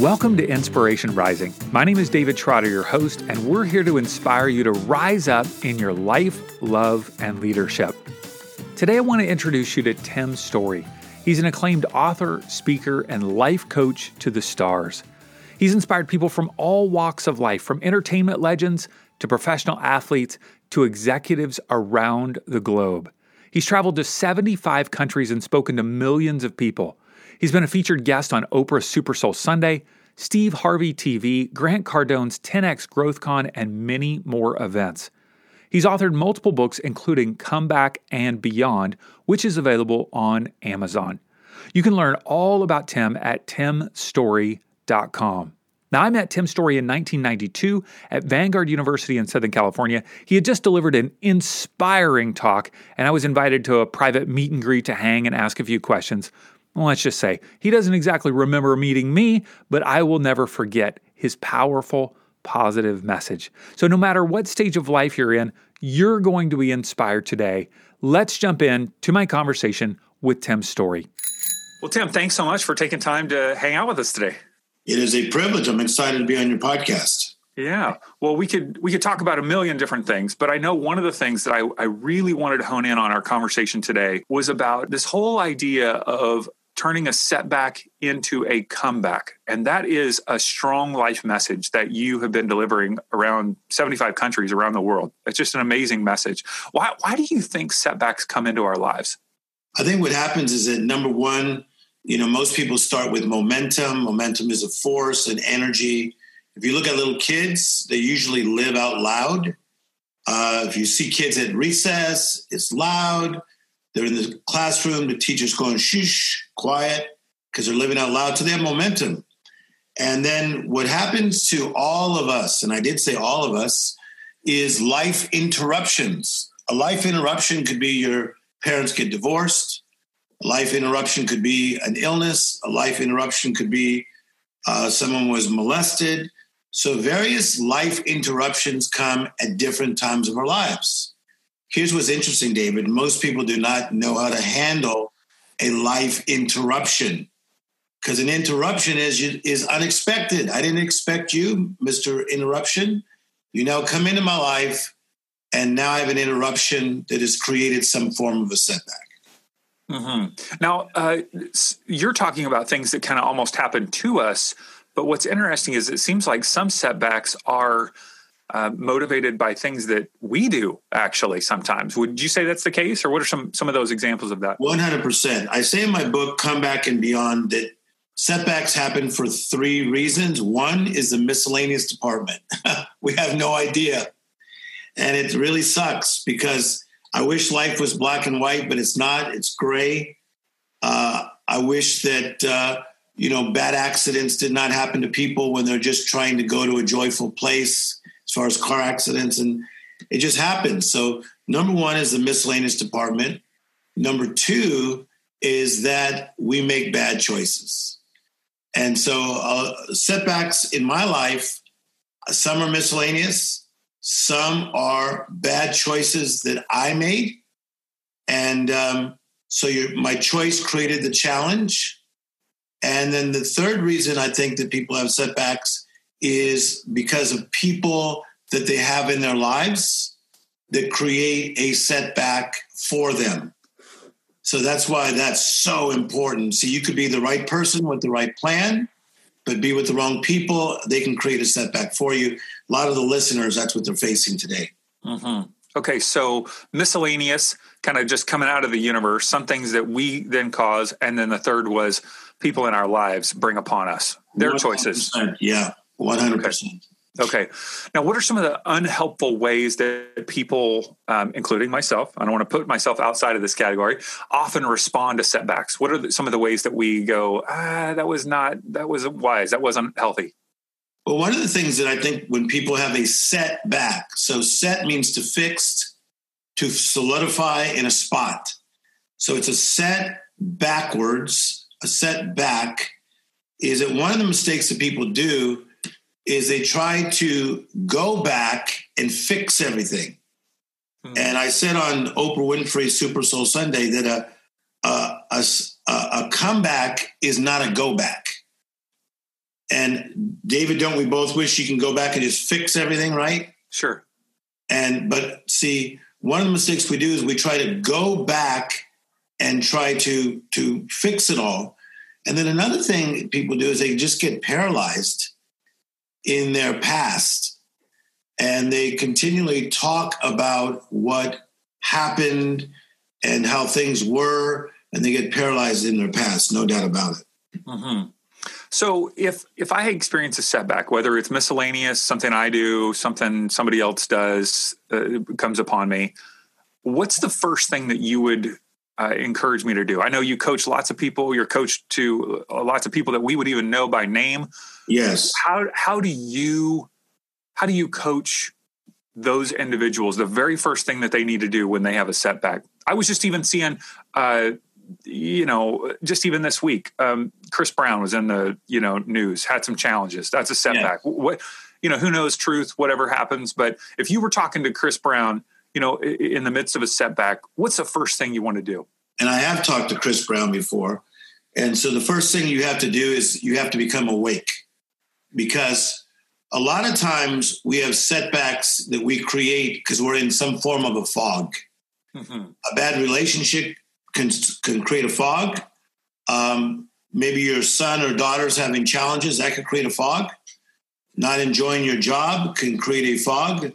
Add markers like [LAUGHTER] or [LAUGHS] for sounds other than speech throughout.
Welcome to Inspiration Rising. My name is David Trotter, your host, and we're here to inspire you to rise up in your life, love, and leadership. Today, I want to introduce you to Tim Storey. He's an acclaimed author, speaker, and life coach to the stars. He's inspired people from all walks of life, from entertainment legends to professional athletes to executives around the globe. He's traveled to 75 countries and spoken to millions of people. He's been a featured guest on Oprah's Super Soul Sunday, Steve Harvey TV, Grant Cardone's 10X GrowthCon, and many more events. He's authored multiple books, including Comeback and Beyond, which is available on Amazon. You can learn all about Tim at timstorey.com. Now, I met Tim Storey in 1992 at Vanguard University in Southern California. He had just delivered an inspiring talk, and I was invited to a private meet and greet to hang and ask a few questions. Well, let's just say he doesn't exactly remember meeting me, but I will never forget his powerful, positive message. So, no matter what stage of life you're in, you're going to be inspired today. Let's jump in to my conversation with Tim Storey. Well, Tim, thanks so much for taking time to hang out with us today. It is a privilege. I'm excited to be on your podcast. Yeah. Well, we could we could talk about a million different things, but I know one of the things that I, I really wanted to hone in on our conversation today was about this whole idea of turning a setback into a comeback. And that is a strong life message that you have been delivering around 75 countries around the world. It's just an amazing message. Why, why do you think setbacks come into our lives? I think what happens is that number one, you know, most people start with momentum. Momentum is a force and energy. If you look at little kids, they usually live out loud. Uh, if you see kids at recess, it's loud. They're in the classroom, the teacher's going shush, quiet, because they're living out loud. So they have momentum. And then what happens to all of us, and I did say all of us, is life interruptions. A life interruption could be your parents get divorced. A life interruption could be an illness. A life interruption could be uh, someone was molested. So various life interruptions come at different times of our lives. Here's what's interesting, David. Most people do not know how to handle a life interruption because an interruption is is unexpected. I didn't expect you, Mister Interruption. You now come into my life, and now I have an interruption that has created some form of a setback. Mm-hmm. Now, uh, you're talking about things that kind of almost happen to us, but what's interesting is it seems like some setbacks are uh, motivated by things that we do actually sometimes. Would you say that's the case or what are some some of those examples of that? 100% i say in my book comeback and beyond that setbacks happen for three reasons. One is the miscellaneous department. [LAUGHS] We have no idea. And it really sucks because i wish life was black and white but it's not. It's gray. Uh, i wish that uh, you know bad accidents did not happen to people when they're just trying to go to a joyful place as far as car accidents, and it just happens. So, number one is the miscellaneous department. Number two is that we make bad choices. And so, uh, setbacks in my life, some are miscellaneous, some are bad choices that I made. And um, so, my choice created the challenge. And then the third reason I think that people have setbacks is because of people that they have in their lives that create a setback for them. So that's why that's so important. So you could be the right person with the right plan, but be with the wrong people, they can create a setback for you. A lot of the listeners, that's what they're facing today. Mm-hmm. Okay, so miscellaneous, kind of just coming out of the universe, some things that we then cause, and then the third was people in our lives bring upon us their choices. Yeah. 100%. Okay. Now, what are some of the unhelpful ways that people, um, including myself, I don't want to put myself outside of this category, often respond to setbacks? What are the, some of the ways that we go, ah, that was not, that was wise, that wasn't healthy? Well, one of the things that I think when people have a setback, so set means to fix, to solidify in a spot. So it's a set backwards, a set back is that one of the mistakes that people do is they try to go back and fix everything. Mm-hmm. And I said on Oprah Winfrey's Super Soul Sunday that a, a, a, a comeback is not a go back. And David, don't we both wish you can go back and just fix everything, right? Sure. And but see, one of the mistakes we do is we try to go back and try to to fix it all. And then another thing people do is they just get paralyzed in their past and they continually talk about what happened and how things were and they get paralyzed in their past no doubt about it mm-hmm. so if if i experience a setback whether it's miscellaneous something i do something somebody else does uh, comes upon me what's the first thing that you would uh, encourage me to do. I know you coach lots of people. You're coached to uh, lots of people that we would even know by name. Yes. How how do you how do you coach those individuals the very first thing that they need to do when they have a setback? I was just even seeing uh, you know just even this week um, chris brown was in the you know news had some challenges. That's a setback. Yeah. what you know who knows truth whatever happens. But if you were talking to chris brown you know in the midst of a setback what's the first thing you want to do and i have talked to chris brown before and so the first thing you have to do is you have to become awake because a lot of times we have setbacks that we create because we're in some form of a fog. Mm-hmm. A bad relationship can, can create a fog. Um, maybe your son or daughter's having challenges that could create a fog. Not enjoying your job can create a fog.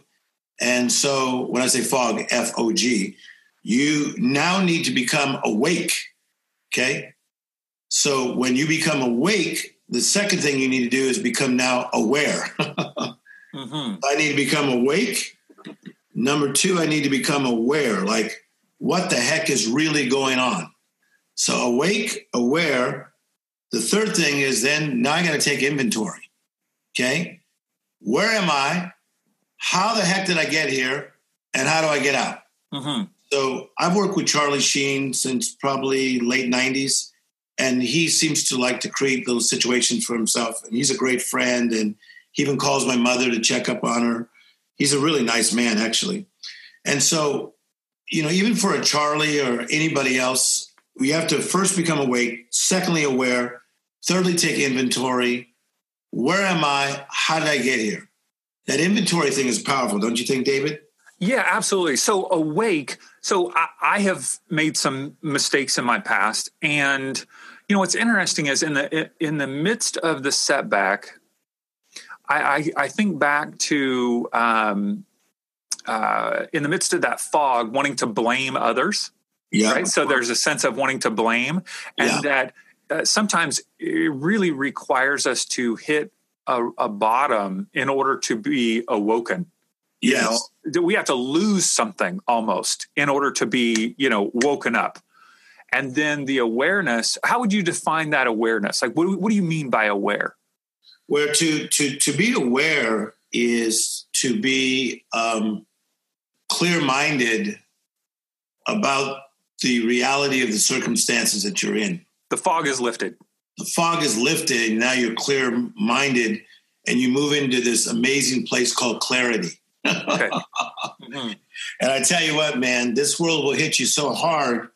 And so when I say fog, F O G, you now need to become awake. Okay. So when you become awake, the second thing you need to do is become now aware. [LAUGHS] mm-hmm. I need to become awake. Number two, I need to become aware. Like, what the heck is really going on? So, awake, aware. The third thing is then now I got to take inventory. Okay. Where am I? How the heck did I get here? And how do I get out? Mm-hmm. So, I've worked with Charlie Sheen since probably late 90s and he seems to like to create those situations for himself. And he's a great friend, and he even calls my mother to check up on her. He's a really nice man, actually. And so, you know, even for a Charlie or anybody else, we have to first become awake, secondly, aware, thirdly, take inventory. Where am I? How did I get here? That inventory thing is powerful, don't you think, David? Yeah, absolutely. So awake. So I, I, have made some mistakes in my past, and you know what's interesting is in the in the midst of the setback, I I, I think back to um, uh, in the midst of that fog, wanting to blame others. Yeah. Right. So there's a sense of wanting to blame, and yeah. that uh, sometimes it really requires us to hit a, a bottom in order to be awoken. Yes. You know, we have to lose something almost in order to be, you know, woken up. And then the awareness, how would you define that awareness? Like, what, what do you mean by aware? Where to, to, to be aware is to be um, clear minded about the reality of the circumstances that you're in. The fog is lifted. The fog is lifted, and now you're clear minded, and you move into this amazing place called clarity. [LAUGHS] Okay. mm-hmm. And I tell you what, man, this world will hit you so hard,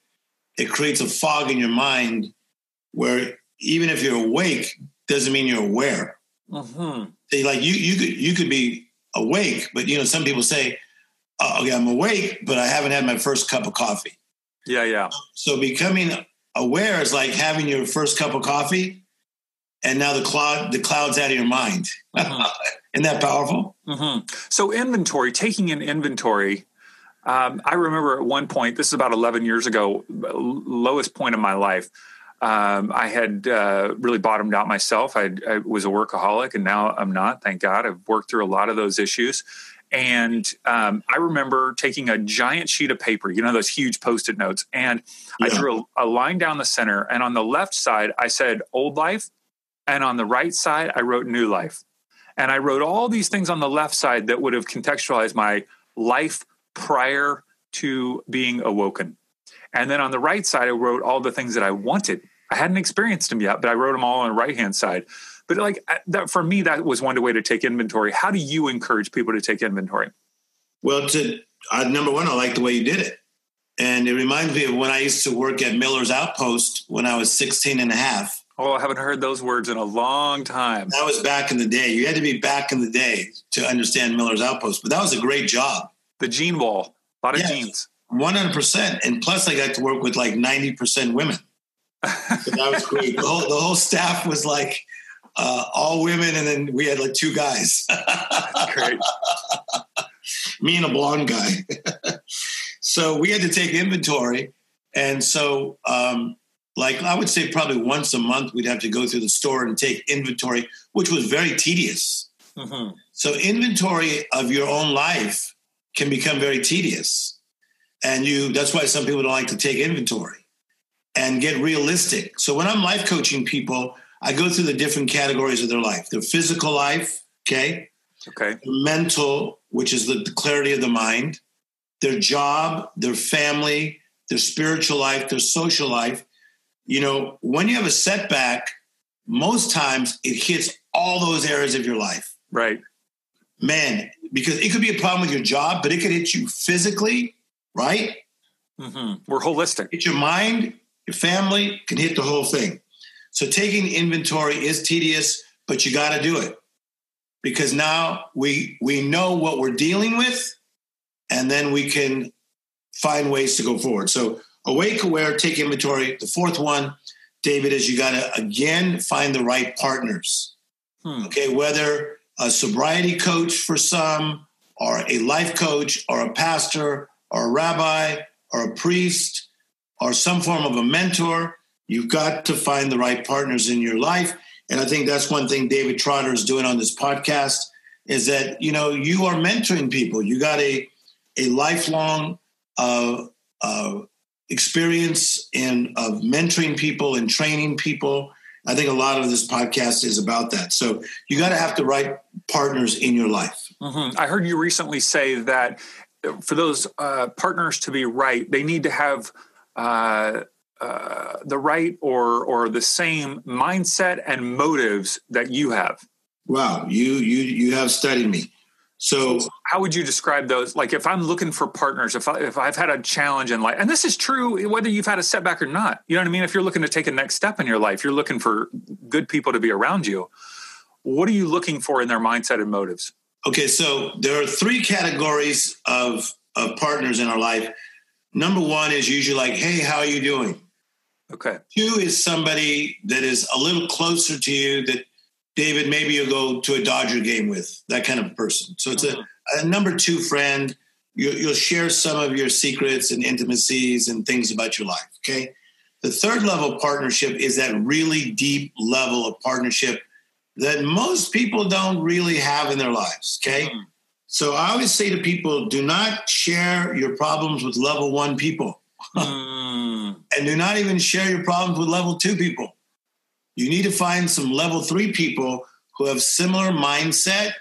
it creates a fog in your mind where even if you're awake, doesn't mean you're aware. Mm-hmm. Like you, you could you could be awake, but you know, some people say, oh, "Okay, I'm awake, but I haven't had my first cup of coffee." Yeah, yeah. So becoming aware is like having your first cup of coffee, and now the cloud the cloud's out of your mind. Mm-hmm. [LAUGHS] Isn't that powerful? Mm-hmm. So inventory, taking an inventory. Um, I remember at one point, this is about 11 years ago, lowest point of my life. Um, I had uh, really bottomed out myself. I, I, was a workaholic, and now I'm not. Thank God. I've worked through a lot of those issues. And um, I remember taking a giant sheet of paper, you know, those huge post it notes, and yeah. I drew a, a line down the center. And on the left side, I said old life. And on the right side, I wrote new life. And I wrote all these things on the left side that would have contextualized my life prior to being awoken. And then on the right side, I wrote all the things that I wanted. I hadn't experienced them yet, but I wrote them all on the right hand side. But like that, for me, that was one way to take inventory. How do you encourage people to take inventory? Well, to uh, number one, I like the way you did it. And it reminds me of when I used to work at Miller's Outpost when I was 16 and a half Oh, I haven't heard those words in a long time. That was back in the day. You had to be back in the day to understand Miller's Outpost, but that was a great job. The jean wall, a lot of yes, jeans. 100%. And plus, I got to work with like 90% women. So that was great. the, whole, the whole staff was like uh, all women, and then we had like two guys. great. [LAUGHS] Me and a blonde guy. [LAUGHS] so we had to take inventory. And so um, like I would say probably once a month we'd have to go through the store and take inventory, which was very tedious. Mm-hmm. So inventory of your own life can become very tedious. And you that's why some people don't like to take inventory and get realistic. So when I'm life coaching people, I go through the different categories of their life. Their physical life, okay? Okay. mental, which is the, the clarity of the mind, their job, their family, their spiritual life, their social life, you know, when you have a setback, most times it hits all those areas of your life. Right. Man, because it could be a problem with your job, but it could hit you physically, right? Mm-hmm. We're holistic. Hit your mind, your family, can hit the whole thing. So taking inventory is tedious, but you got to do it because now we we know what we're dealing with, and then we can find ways to go forward. So awake, aware, take inventory. The fourth one, David, is you got to again find the right partners. Hmm. Okay, whether a sobriety coach for some, or a life coach, or a pastor, or a rabbi, or a priest, or some form of a mentor, you've got to find the right partners in your life. And I think that's one thing David Trotter is doing on this podcast is that you know you are mentoring people. You got a a lifelong uh, uh, experience in of mentoring people and training people. I think a lot of this podcast is about that. So you got to have the right partners in your life. Mm-hmm. I heard you recently say that for those uh, partners to be right, they need to have uh, uh, the right or or the same mindset and motives that you have. Wow, you you you have studied me. So, how would you describe those? Like, if I'm looking for partners, if I, if I've had a challenge in life, and this is true whether you've had a setback or not. You know what I mean? If you're looking to take a next step in your life, you're looking for good people to be around you. What are you looking for in their mindset and motives? Okay, so there are three categories of of partners in our life. Number one is usually like, "Hey, how are you doing?" Okay. Two is somebody that is a little closer to you that David, maybe you'll go to a Dodger game with that kind of person. So it's a, mm-hmm. a number two friend. You, you'll share some of your secrets and intimacies and things about your life. Okay. The third level partnership is that really deep level of partnership that most people don't really have in their lives. Okay. Mm. So I always say to people do not share your problems with level one people. Mm. and do not even share your problems with level two people. You need to find some level three people who have similar mindset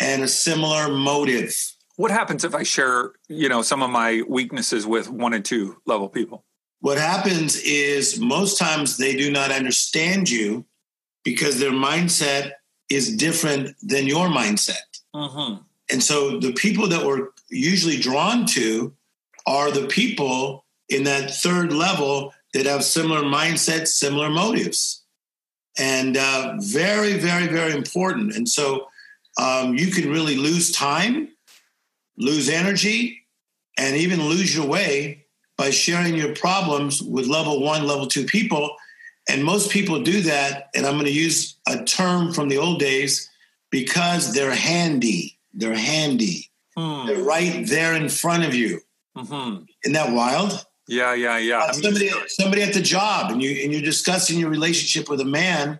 and a similar motive. What happens if I share, you know, some of my weaknesses with one and two level people? What happens is most times they do not understand you because their mindset is different than your mindset. Mm-hmm. And so the people that we're usually drawn to are the people in that third level that have similar mindsets, similar motives and uh, very, very, very important. And so um, you can really lose time, lose energy, and even lose your way by sharing your problems with level one, level two people. And most people do that. And I'm going to use a term from the old days because they're handy. They're handy. Hmm. They're right there in front of you. Mm-hmm. Isn't that wild? Yeah, yeah, yeah. Uh, somebody, somebody at the job, and you and you're discussing your relationship with a man,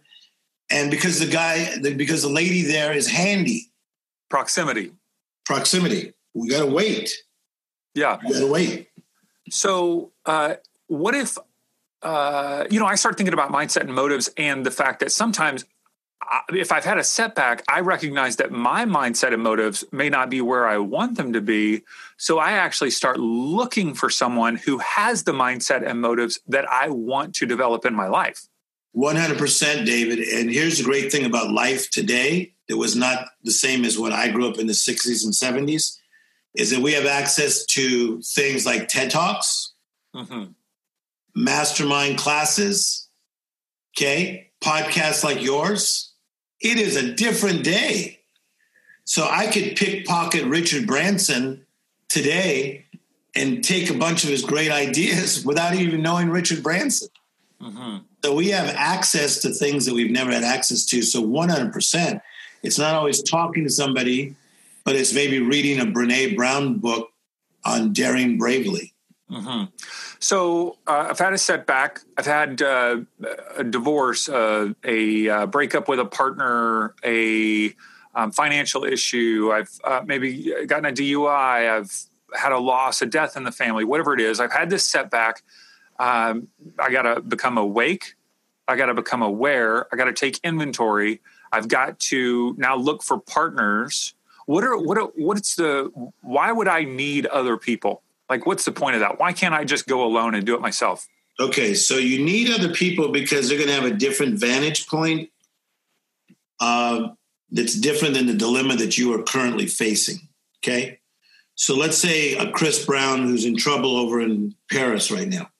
and because the guy, because the lady there is handy. Proximity. Proximity. We got to wait. Yeah, we got to wait. So, uh, what if uh, you know? I start thinking about mindset and motives, and the fact that sometimes if I've had a setback, I recognize that my mindset and motives may not be where I want them to be. So I actually start looking for someone who has the mindset and motives that I want to develop in my life. 100%, David. And here's the great thing about life today that was not the same as when I grew up in the 60s and 70s is that we have access to things like TED Talks, mm-hmm. Mastermind classes, okay, podcasts like yours, it is a different day. So I could pickpocket Richard Branson today and take a bunch of his great ideas [LAUGHS] without even knowing Richard Branson. Mm-hmm. So we have access to things that we've never had access to. So 100%. It's not always talking to somebody, but it's maybe reading a Brene Brown book on daring bravely. Mm-hmm. So uh, I've had a setback. I've had uh, a divorce, uh, a uh, breakup with a partner, a um, financial issue. I've uh, maybe gotten a DUI. I've had a loss, a death in the family, whatever it is. I've had this setback. Um, I got to become awake. I got to become aware. I got to take inventory. I've got to now look for partners. What are what are, what's the why would I need other people? Like, what's the point of that? Why can't I just go alone and do it myself? Okay, so you need other people because they're going to have a different vantage point uh, that's different than the dilemma that you are currently facing. Okay, so let's say a Chris Brown who's in trouble over in Paris right now.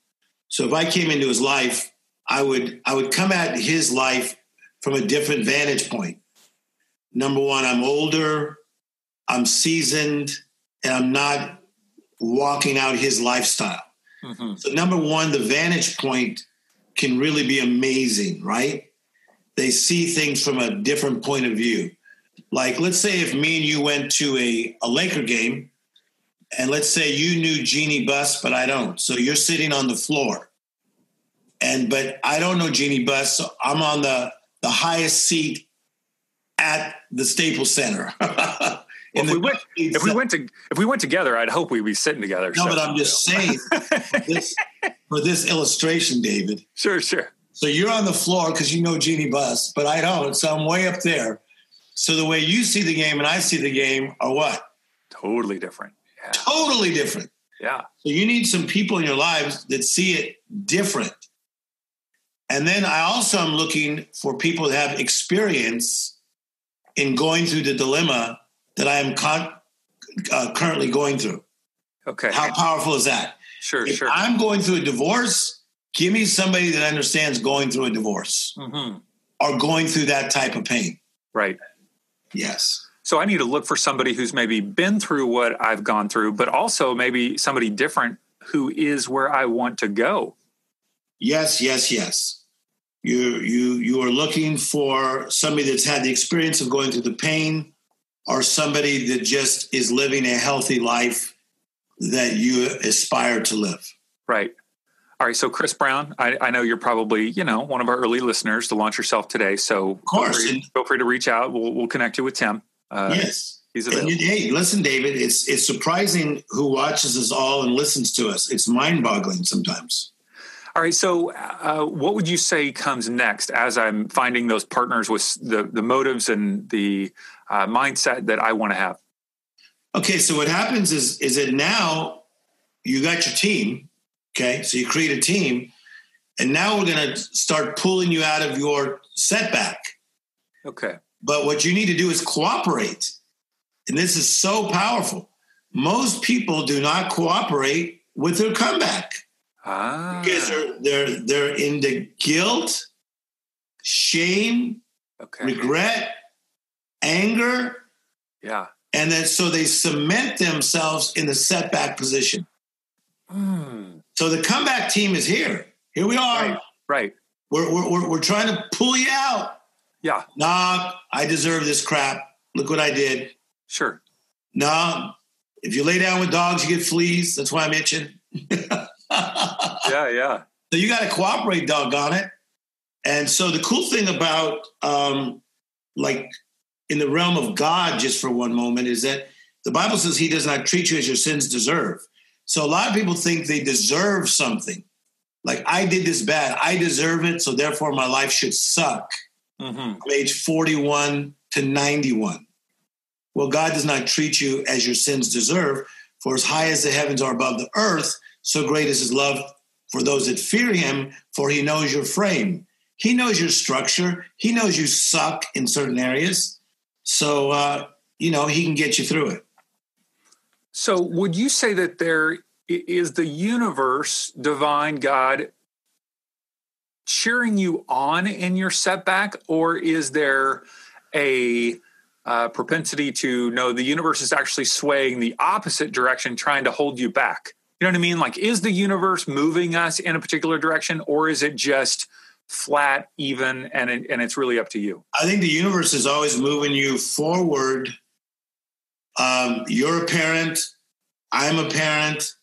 So if I came into his life, I would I would come at his life from a different vantage point. Number one, I'm older, I'm seasoned, and I'm not walking out his lifestyle. Mm-hmm. So, number one, the vantage point can really be amazing, right? They see things from a different point of view. Like, let's say if me and you went to a, a Laker game, and let's say you knew Jeanie Buss, but I don't. So you're sitting on the floor. And but I don't know Jeanie Buss, so I'm on the, the highest seat at the Staples Center. [LAUGHS] Well, if we went, if we went to, if we went together, I'd hope we'd be sitting together. No, so, but I'm just saying for, this, [LAUGHS] for this illustration, David. Sure, sure. So you're on the floor because you know Jeanie Buss, but I don't. So I'm way up there. So the way you see the game and I see the game are what? Totally different. Yeah. Totally different. Yeah. So you need some people in your lives that see it different. And then I also am looking for people that have experience in going through the dilemma that I am con- uh, currently going through. Okay. How powerful is that? Sure, if sure. I'm going through a divorce, give me somebody that understands going through a divorce mm-hmm. or going through that type of pain. Right. Yes. So I need to look for somebody who's maybe been through what I've gone through, but also maybe somebody different who is where I want to go. Yes, yes, yes. You you you are looking for somebody that's had the experience of going through the pain, or somebody that just is living a healthy life that you aspire to live. Right. All right. So, Chris Brown, I, I, know you're probably, you know, one of our early listeners to launch yourself today. So, of course, feel free, feel free to reach out. We'll, we'll connect you with Tim. Uh, yes. He's available. And, hey, listen, David, it's, it's surprising who watches us all and listens to us. It's mind boggling sometimes. All right. So, uh, what would you say comes next as I'm finding those partners with the, the motives and the uh, mindset that I want to have? Okay, so what happens is is that now you got your team. Okay, so you create a team, and now we're going to start pulling you out of your setback. Okay, but what you need to do is cooperate, and this is so powerful. Most people do not cooperate with their comeback ah. because they're they're they're in the guilt, shame, okay. regret, anger. Yeah. And then so they cement themselves in the setback position. Mm. So the comeback team is here. Here we are. Right. right. We're, we're, we're, trying to pull you out. Yeah. Nah, I deserve this crap. Look what I did. Sure. Nah, if you lay down with dogs, you get fleas. That's why I'm itching. [LAUGHS] yeah, yeah. So you got to cooperate, doggone it. And so the cool thing about um, like in the realm of God just for one moment is that the Bible says he does not treat you as your sins deserve. So a lot of people think they deserve something. Like I did this bad, I deserve it, so therefore my life should suck. Mm-hmm. From age 41 to 91. Well, God does not treat you as your sins deserve, for as high as the heavens are above the earth, so great is his love for those that fear him, for he knows your frame. He knows your structure. He knows you suck in certain areas. So, uh, you know, he can get you through it. So, would you say that there is the universe, divine God, cheering you on in your setback, or is there a uh, propensity to know the universe is actually swaying the opposite direction, trying to hold you back? You know what I mean? Like, is the universe moving us in a particular direction, or is it just flat, even, and it, and it's really up to you? I think the universe is always moving you forward. Um, you're a parent. I'm a parent.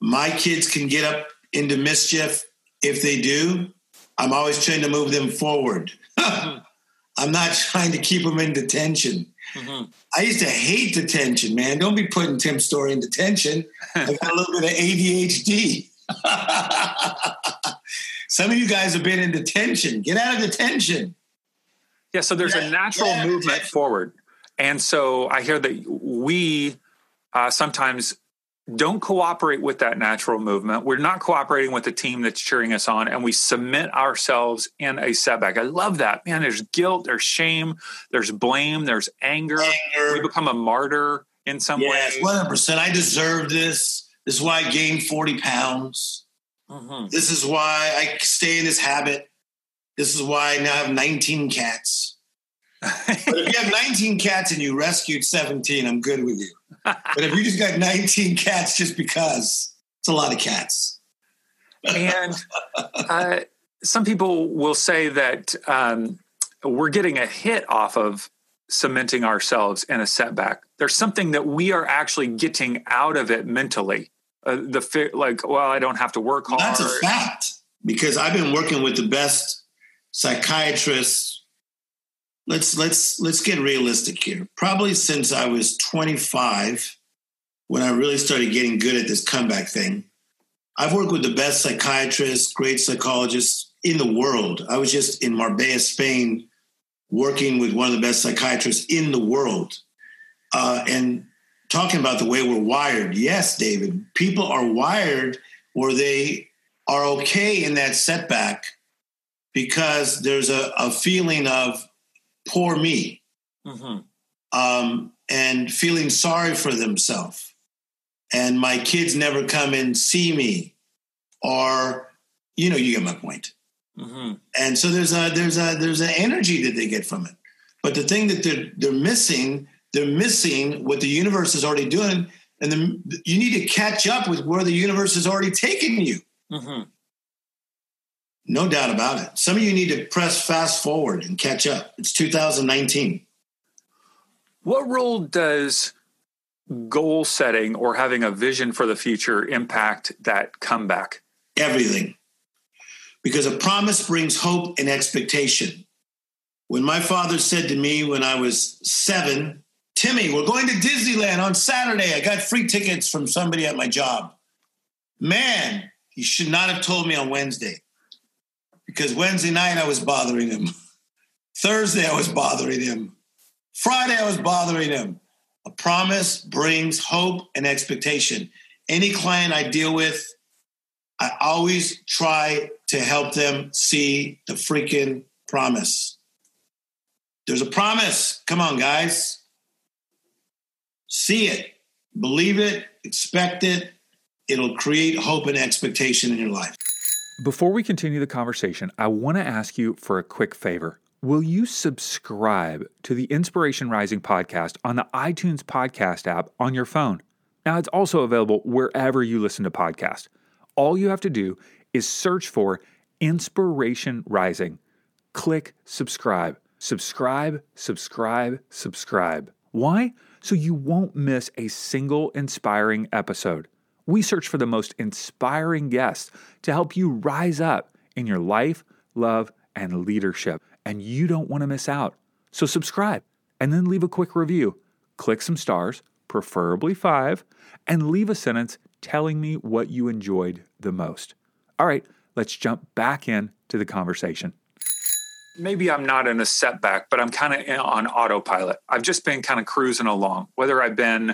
My kids can get up into mischief if they do. I'm always trying to move them forward. [LAUGHS] I'm not trying to keep them in detention. Mm-hmm. I used to hate detention, man. Don't be putting Tim Storey in detention. [LAUGHS] I got a little bit of ADHD. [LAUGHS] Some of you guys have been in detention. Get out of detention. Yeah, so there's a natural movement forward. And so I hear that we uh, sometimes don't cooperate with that natural movement. We're not cooperating with the team that's cheering us on, and we submit ourselves in a setback. I love that. Man, there's guilt, there's shame, there's blame, there's anger. anger. We become a martyr in some yes, ways. 100%. I deserve this. This is why I gained 40 pounds. Mm-hmm. This is why I stay in this habit. This is why I now have 19 cats. but if you have 19 cats and you rescued 17, I'm good with you. but if you just got 19 cats just because, it's a lot of cats. and uh, some people will say that um, we're getting a hit off of cementing ourselves in a setback. There's something that we are actually getting out of it mentally. Uh, the like, well, I don't have to work hard. That's a fact because I've been working with the best psychiatrists let's let's let's get realistic here. Probably since I was 25, when I really started getting good at this comeback thing. I've worked with the best psychiatrists, great psychologists in the world. I was just in Marbella, Spain, working with one of the best psychiatrists in the world, uh, and talking about the way we're wired. Yes, David, people are wired where they are okay in that setback because there's a, a feeling of poor me mm-hmm. um, and feeling sorry for themselves. And my kids never come and see me, or you know, you get my point. Mm-hmm. And so there's a there's a there's an energy that they get from it. But the thing that they're they're missing, they're missing what the universe is already doing, and the, you need to catch up with where the universe has already taken you. Mm-hmm. No doubt about it. Some of you need to press fast forward and catch up. It's 2019. What role does goal setting or having a vision for the future impact that comeback? Everything. Because a promise brings hope and expectation. When my father said to me when I was seven, Timmy, we're going to Disneyland on Saturday. I got free tickets from somebody at my job. Man, he should not have told me on Wednesday because Wednesday night I was bothering him. Thursday I was bothering him. Friday I was bothering him. A promise brings hope and expectation. Any client I deal with, I always try to help them see the freaking promise. There's a promise. Come on, guys. See it, believe it, expect it. It'll create hope and expectation in your life. Before we continue the conversation, I want to ask you for a quick favor. Will you subscribe to the Inspiration Rising podcast on the iTunes podcast app on your phone? Now, it's also available wherever you listen to podcasts. All you have to do is search for Inspiration Rising. Click subscribe. Subscribe, subscribe, subscribe. Why? So you won't miss a single inspiring episode. We search for the most inspiring guests to help you rise up in your life, love, and leadership. And you don't want to miss out. So subscribe and then leave a quick review. Click some stars, preferably five, and leave a sentence telling me what you enjoyed the most. All right, let's jump back in to the conversation. Maybe I'm not in a setback, but I'm kind of on autopilot. I've just been kind of cruising along, whether I've been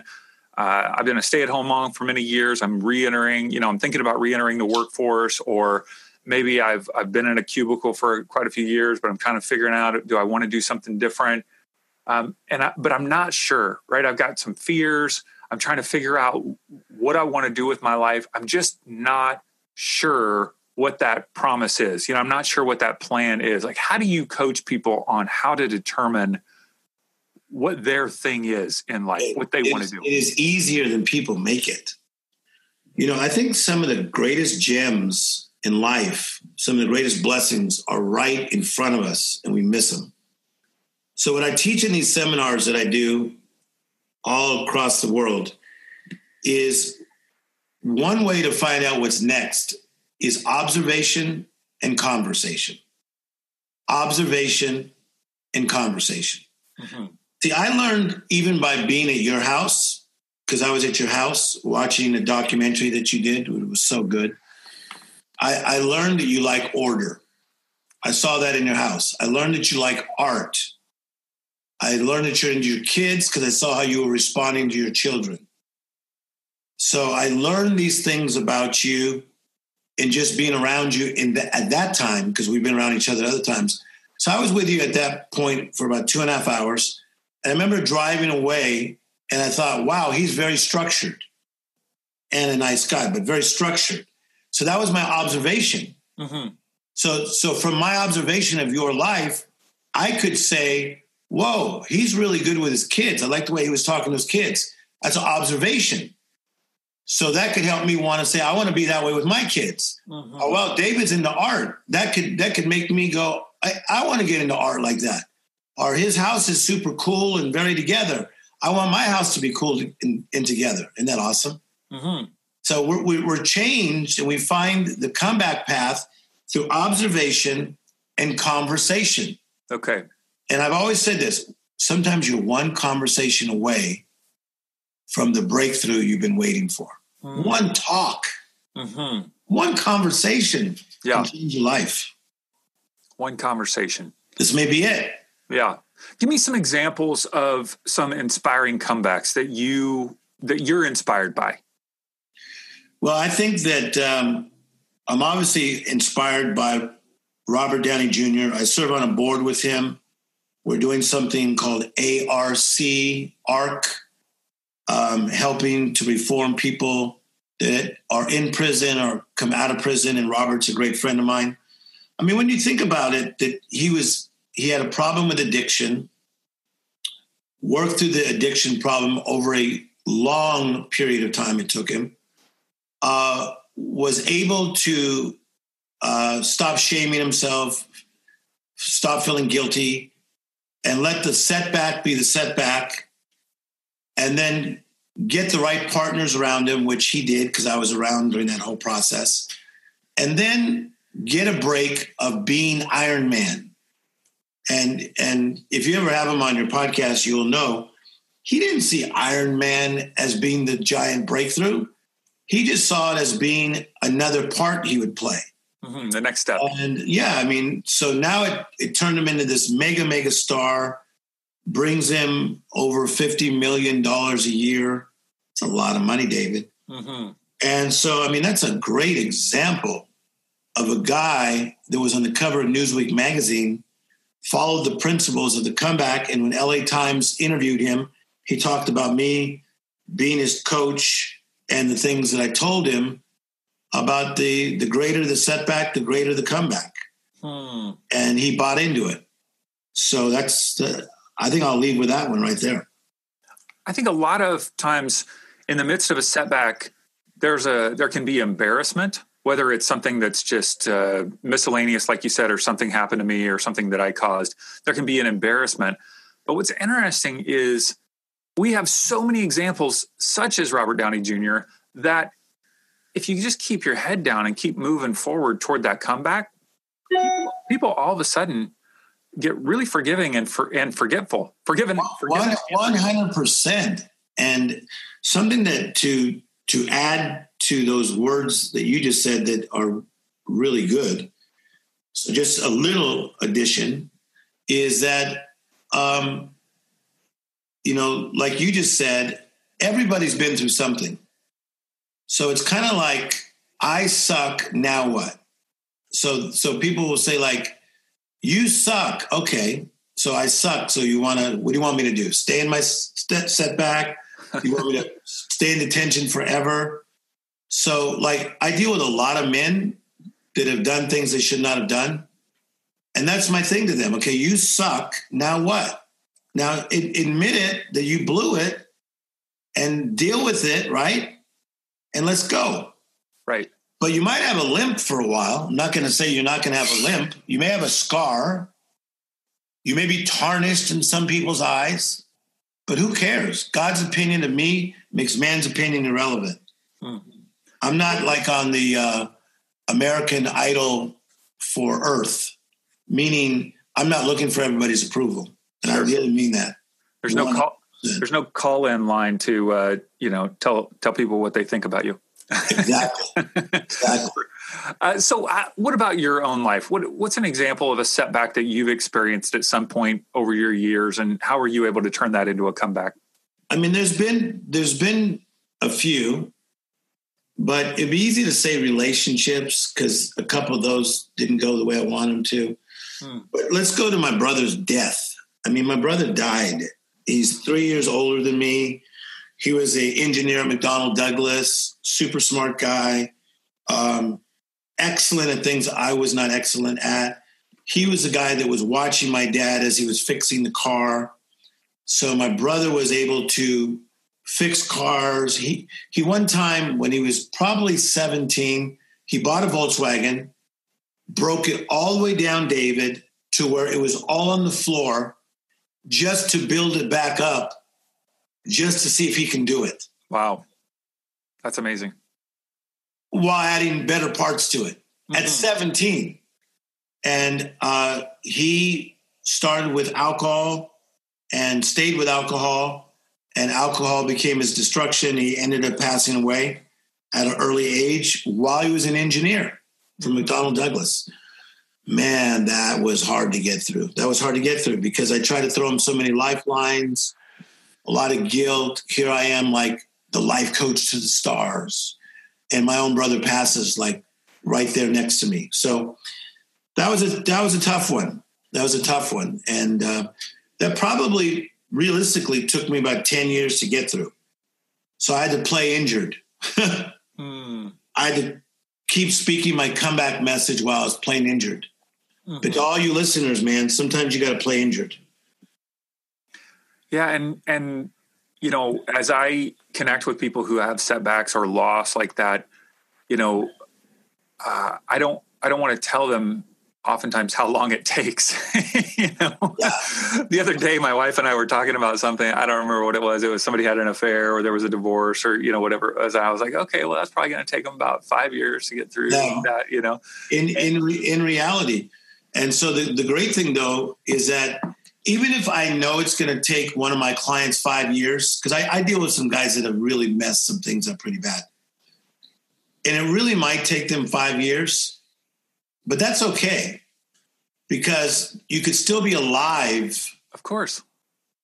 uh, I've been a stay-at-home mom for many years. I'm re-entering, you know, I'm thinking about re-entering the workforce, or maybe I've I've been in a cubicle for quite a few years, but I'm kind of figuring out do I want to do something different? Um, and I, but I'm not sure, right? I've got some fears. I'm trying to figure out what I want to do with my life. I'm just not sure what that promise is. You know, I'm not sure what that plan is. Like, how do you coach people on how to determine what their thing is in life, what they want to do? It is easier than people make it. You know, I think some of the greatest gems in life, some of the greatest blessings are right in front of us and we miss them. So, what I teach in these seminars that I do all across the world is one way to find out what's next is observation and conversation. Observation and conversation. Mm-hmm. See, I learned even by being at your house, because I was at your house watching a documentary that you did. It was so good. I, I learned that you like order. I saw that in your house. I learned that you like art. I learned that you're into your kids because I saw how you were responding to your children. So I learned these things about you and just being around you in the, at that time because we've been around each other other times. So I was with you at that point for about two and a half hours. And I remember driving away and I thought, wow, he's very structured and a nice guy, but very structured. So that was my observation. Mm-hmm. So, so from my observation of your life, I could say, whoa, he's really good with his kids. I like the way he was talking to his kids. That's an observation. So that could help me want to say, I want to be that way with my kids. Mm-hmm. Oh, well, David's into art. That could that could make me go, I, I want to get into art like that. Or his house is super cool and very together. I want my house to be cool and, and together. Isn't that awesome? Mm-hmm. So we're, we're changed and we find the comeback path through observation and conversation. Okay. And I've always said this sometimes you're one conversation away from the breakthrough you've been waiting for. Mm-hmm. One talk, mm-hmm. one conversation yeah. can change your life. One conversation. This may be it. Yeah. Give me some examples of some inspiring comebacks that you that you're inspired by. Well, I think that um, I'm obviously inspired by Robert Downey Jr. I serve on a board with him. We're doing something called ARC, ARC, um, helping to reform people that are in prison or come out of prison. And Robert's a great friend of mine. I mean, when you think about it, that he was he had a problem with addiction, worked through the addiction problem over a long period of time. It took him uh, was able to uh, stop shaming himself, stop feeling guilty, and let the setback be the setback, and then get the right partners around him, which he did because I was around during that whole process, and then get a break of being Iron Man. And and if you ever have him on your podcast, you'll know he didn't see Iron Man as being the giant breakthrough he just saw it as being another part he would play. Mm-hmm, the next step. And yeah, I mean, so now it, it turned him into this mega, mega star, brings him over $50 million a year. It's a lot of money, David. Mm-hmm. And so, I mean, that's a great example of a guy that was on the cover of Newsweek magazine, followed the principles of the comeback. And when LA Times interviewed him, he talked about me being his coach and the things that I told him about the the greater the setback, the greater the comeback. Hmm. And he bought into it. So that's the, I think I'll leave with that one right there. I think a lot of times in the midst of a setback, there's a there can be embarrassment, whether it's something that's just uh, miscellaneous, like you said, or something happened to me, or something that I caused. There can be an embarrassment. But what's interesting is we have so many examples, such as Robert Downey Jr., that if you just keep your head down and keep moving forward toward that comeback, people, people all of a sudden get really forgiving and for, and forgetful. Forgiven, one hundred percent. And something that to to add to those words that you just said that are really good. So just a little addition is that um, you know, like you just said, everybody's been through something. So it's kind of like, I suck, now what? So so people will say, like, you suck. Okay. So I suck. So you want to, what do you want me to do? Stay in my st- setback? You want me to [LAUGHS] stay in detention forever? So, like, I deal with a lot of men that have done things they should not have done. And that's my thing to them. Okay, you suck. Now what? Now it, admit it that you blew it and deal with it, right? And let's go. Right. But you might have a limp for a while. I'm not going to say you're not going to have a limp. You may have a scar. You may be tarnished in some people's eyes, but who cares? God's opinion of me makes man's opinion irrelevant. Mm-hmm. I'm not like on the uh, American Idol for Earth, meaning I'm not looking for everybody's approval, and I really mean that. There's no call. There's no call in line to uh, you know tell tell people what they think about you. Exactly. exactly. Uh, so, uh, what about your own life? What What's an example of a setback that you've experienced at some point over your years, and how were you able to turn that into a comeback? I mean, there's been there's been a few, but it'd be easy to say relationships because a couple of those didn't go the way I want them to. Hmm. But let's go to my brother's death. I mean, my brother died. He's three years older than me. He was a engineer at McDonnell Douglas, super smart guy. Um, excellent at things I was not excellent at. He was the guy that was watching my dad as he was fixing the car. So my brother was able to fix cars. He he one time when he was probably 17, he bought a Volkswagen, broke it all the way down, David, to where it was all on the floor just to build it back up, just to see if he can do it. Wow. That's amazing while adding better parts to it mm-hmm. at 17. And uh, he started with alcohol and stayed with alcohol, and alcohol became his destruction. He ended up passing away at an early age while he was an engineer for mm-hmm. McDonnell Douglas. Man, that was hard to get through. That was hard to get through because I tried to throw him so many lifelines, a lot of guilt. Here I am, like the life coach to the stars and my own brother passes like right there next to me. So that was a that was a tough one. That was a tough one, and uh, that probably realistically took me about ten years to get through. So I had to play injured. [LAUGHS] mm. I had to keep speaking my comeback message while I was playing injured. Mm-hmm. But to all you listeners, man, sometimes you got to play injured. Yeah, and and you know, as I connect with people who have setbacks or loss like that, you know, uh, I don't I don't want to tell them oftentimes how long it takes. [LAUGHS] you know, yeah. the other day my wife and I were talking about something. I don't remember what it was. It was somebody had an affair or there was a divorce or you know whatever As. I was like, okay, well that's probably going to take them about five years to get through no. that. You know, in in in reality. And so the the great thing though is that even if I know it's going to take one of my clients five years, because I, I, deal with some guys that have really messed some things up pretty bad. And it really might take them five years, but that's okay because you could still be alive. Of course.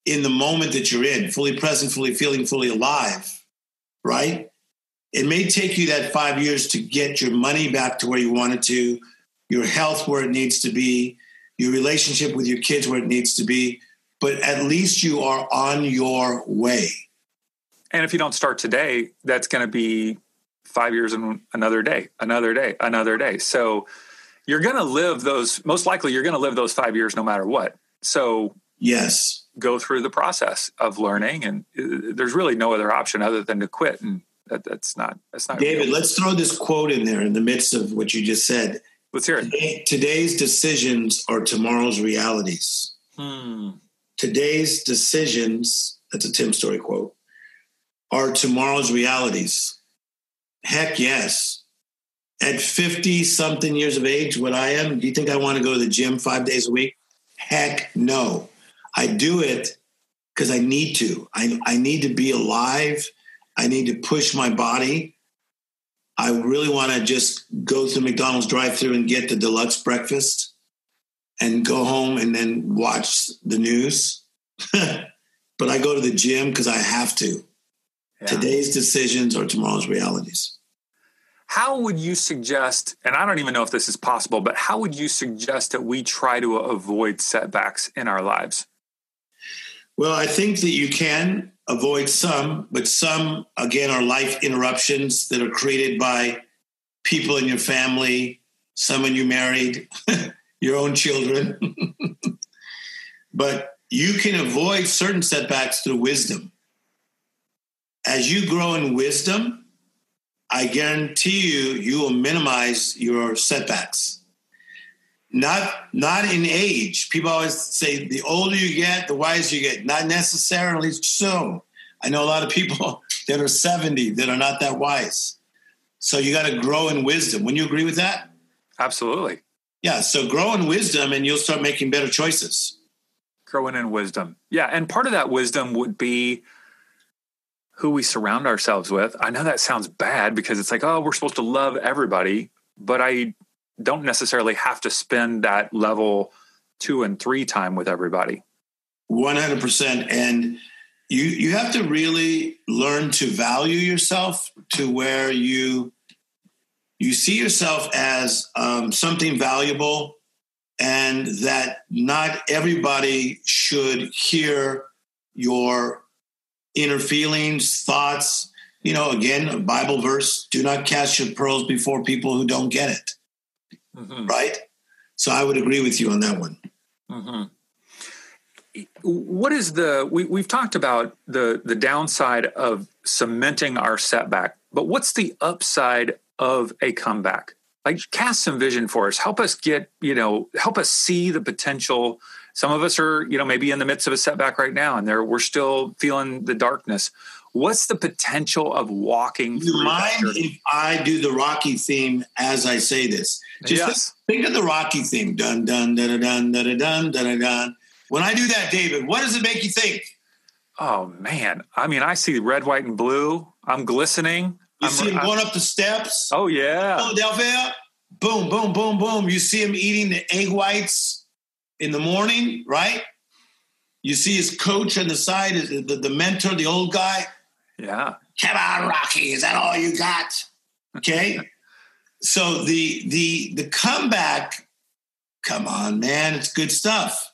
In the moment that you're in, fully present, fully feeling, fully alive, right? It may take you that five years to get your money back to where you want it to, your health where it needs to be, your relationship with your kids where it needs to be, but at least you are on your way. And if you don't start today, that's going to be five years and another day, another day, another day. So you're going to live those, most likely, you're going to live those five years no matter what. So, yes, go through the process of learning. And uh, there's really no other option other than to quit. And that, that's not, that's not, David, real. let's throw this quote in there in the midst of what you just said. Let's hear it. Today, today's decisions are tomorrow's realities. Hmm. Today's decisions, that's a Tim Storey quote, are tomorrow's realities. Heck yes. At 50 something years of age, what I am, do you think I want to go to the gym five days a week? Heck no. I do it because I need to. I, I need to be alive. I need to push my body. I really want to just go to McDonald's drive through and get the deluxe breakfast and go home and then watch the news. [LAUGHS] but I go to the gym because I have to. Yeah. Today's decisions are tomorrow's realities. How would you suggest, and I don't even know if this is possible, but how would you suggest that we try to avoid setbacks in our lives? Well, I think that you can avoid some, but some, again, are life interruptions that are created by people in your family, someone you married, [LAUGHS] your own children. [LAUGHS] but you can avoid certain setbacks through wisdom. As you grow in wisdom, I guarantee you, you will minimize your setbacks. Not, not in age. People always say the older you get, the wiser you get. Not necessarily so. I know a lot of people [LAUGHS] that are 70 that are not that wise. So you got to grow in wisdom. When you agree with that? Absolutely. Yeah. So grow in wisdom and you'll start making better choices. Growing in wisdom. Yeah. And part of that wisdom would be who we surround ourselves with. I know that sounds bad because it's like, oh, we're supposed to love everybody, but I don't necessarily have to spend that level two and three time with everybody. 100%. And you, you have to really learn to value yourself to where you, you see yourself as um, something valuable and that not everybody should hear your inner feelings, thoughts. You know, again, a Bible verse do not cast your pearls before people who don't get it. Mm-hmm. Right? So I would agree with you on that one. Mm-hmm. What is the we, we've talked about the the downside of cementing our setback, but what's the upside of a comeback? Like cast some vision for us. Help us get, you know, help us see the potential some of us are, you know, maybe in the midst of a setback right now, and there we're still feeling the darkness. What's the potential of walking? Do you mind if I do the Rocky theme as I say this? Just yes. think of the Rocky theme. Dun dun dun dun dun dun dun dun. When I do that, David, what does it make you think? Oh man, I mean, I see red, white, and blue. I'm glistening. You I'm, see him I'm, going up the steps. Oh yeah, Philadelphia. Boom, boom, boom, boom. You see him eating the egg whites in the morning, right? You see his coach on the side, the, the mentor, the old guy. Yeah. Come on, Rocky. Is that all you got? Okay. [LAUGHS] so the the the comeback, come on, man, it's good stuff.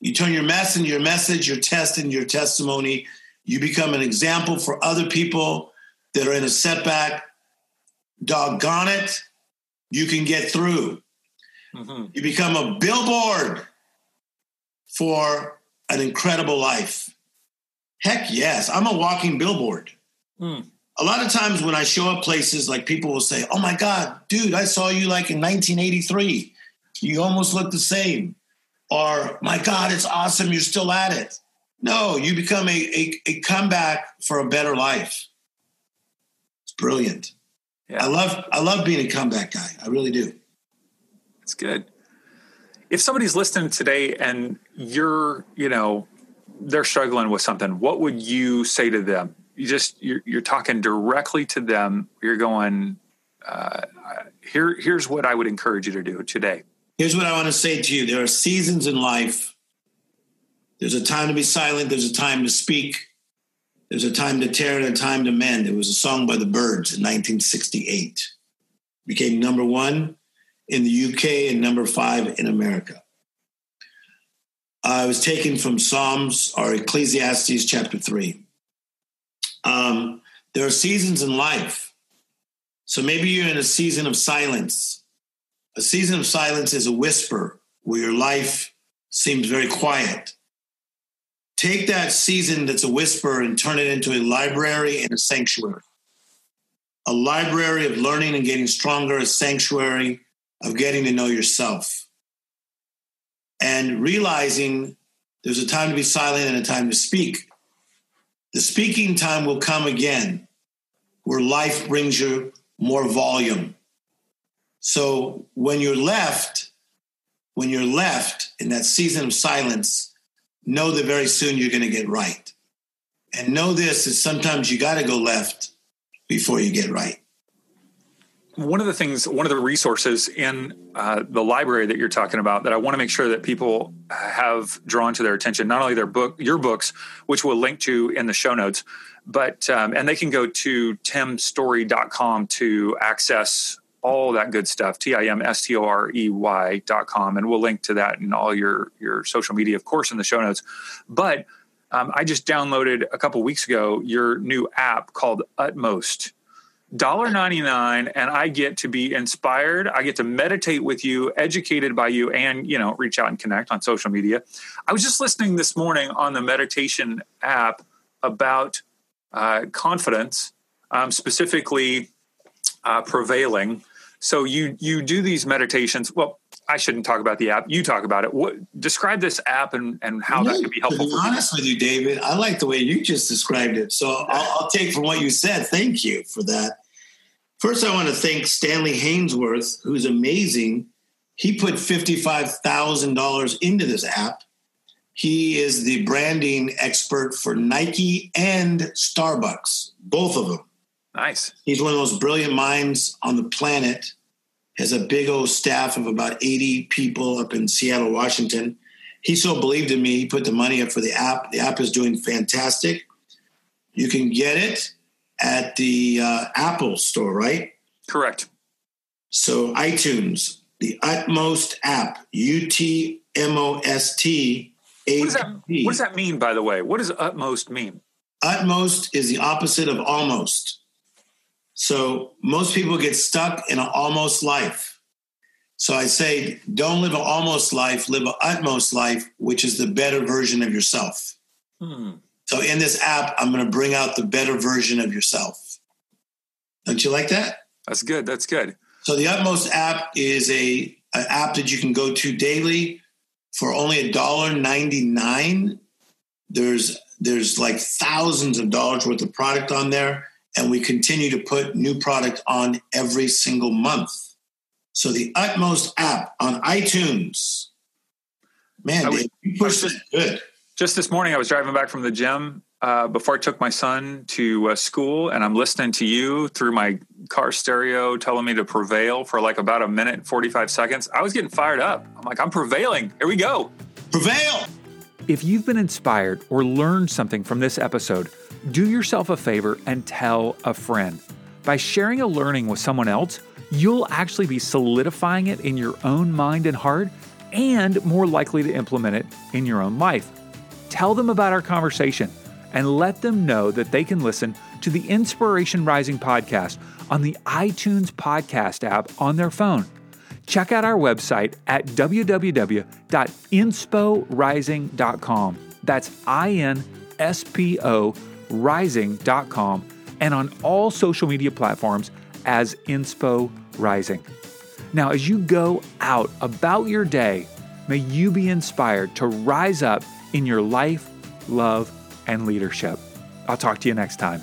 You turn your mess into your message, your test into your testimony. You become an example for other people that are in a setback. Doggone it, you can get through. Mm-hmm. You become a billboard for an incredible life? Heck yes. I'm a walking billboard. Mm. A lot of times when I show up places, like people will say, Oh my God, dude, I saw you like in 1983. You almost look the same. Or, My God, it's awesome. You're still at it. No, you become a, a, a comeback for a better life. It's brilliant. Yeah. I love I love being a comeback guy. I really do. It's good if somebody's listening today and you're, you know, they're struggling with something, what would you say to them? You just you're, you're talking directly to them. You're going, uh, here. Here's what I would encourage you to do today. Here's what I want to say to you: There are seasons in life. There's a time to be silent. There's a time to speak. There's a time to tear and a time to mend. It was a song by the Byrds in 1968. Became number one in the UK and number five in America. Uh, was taken from Psalms or Ecclesiastes chapter three. Um, there are seasons in life. So maybe you're in a season of silence. A season of silence is a whisper where your life seems very quiet. Take that season that's a whisper and turn it into a library and a sanctuary. A library of learning and getting stronger, a sanctuary of getting to know yourself and realizing there's a time to be silent and a time to speak. The speaking time will come again where life brings you more volume. So when you're left, when you're left in that season of silence, know that very soon you're going to get right. And know this is sometimes you got to go left before you get right one of the things, one of the resources in uh, the library that you're talking about that I want to make sure that people have drawn to their attention, not only their book, your books, which we'll link to in the show notes, but, um, and they can go to timstorey.com to access all that good stuff, T-I-M-S-T-O-R-E-Y dot com. And we'll link to that in all your, your social media, of course, in the show notes. But um, I just downloaded a couple weeks ago your new app called Utmost $1.99 and I get to be inspired. I get to meditate with you, educated by you, and you know, reach out and connect on social media. I was just listening this morning on the meditation app about uh, confidence, um, specifically uh, prevailing. So you you do these meditations. Well, I shouldn't talk about the app. You talk about it. What describe this app and, and how that could be helpful. To be honest with you, David, I like the way you just described it. So I'll, I'll take from what you said. Thank you for that. First, I want to thank Stanley Hainsworth, who's amazing. He put $55,000 into this app. He is the branding expert for Nike and Starbucks, both of them. Nice. He's one of those brilliant minds on the planet. Has a big old staff of about 80 people up in Seattle, Washington. He so believed in me, he put the money up for the app. The app is doing fantastic. You can get it at the uh, Apple store, right? Correct. So iTunes, the Utmost app, U T M O S T. Does, that, what does that mean, by the way? What does utmost mean? Utmost is the opposite of almost. So most people get stuck in an almost life. So I say, don't live an almost life, live an utmost life, which is the better version of yourself. Hmm. So in this app, I'm going to bring out the better version of yourself. Don't you like that? That's good. That's good. So the Utmost app is a an app that you can go to daily for only a dollar ninety nine. There's there's like thousands of dollars worth of product on there, and we continue to put new product on every single month. So the Utmost app on iTunes, man, was, Dave, you pushed it good just this morning, I was driving back from the gym uh, before I took my son to uh, school, and I'm listening to you through my car stereo telling me to prevail for like about a minute, 45 seconds. I was getting fired up. I'm like, I'm prevailing. Here we go. Prevail. If you've been inspired or learned something from this episode, do yourself a favor and tell a friend. By sharing a learning with someone else, you'll actually be solidifying it in your own mind and heart and more likely to implement it in your own life. Tell them about our conversation and let them know that they can listen to the Inspiration Rising podcast on the iTunes podcast app on their phone. Check out our website at www.insporising.com. That's I N S P O rising.com and on all social media platforms as Inspo Rising. Now, as you go out about your day, may you be inspired to rise up in your life, love, and leadership. I'll talk to you next time.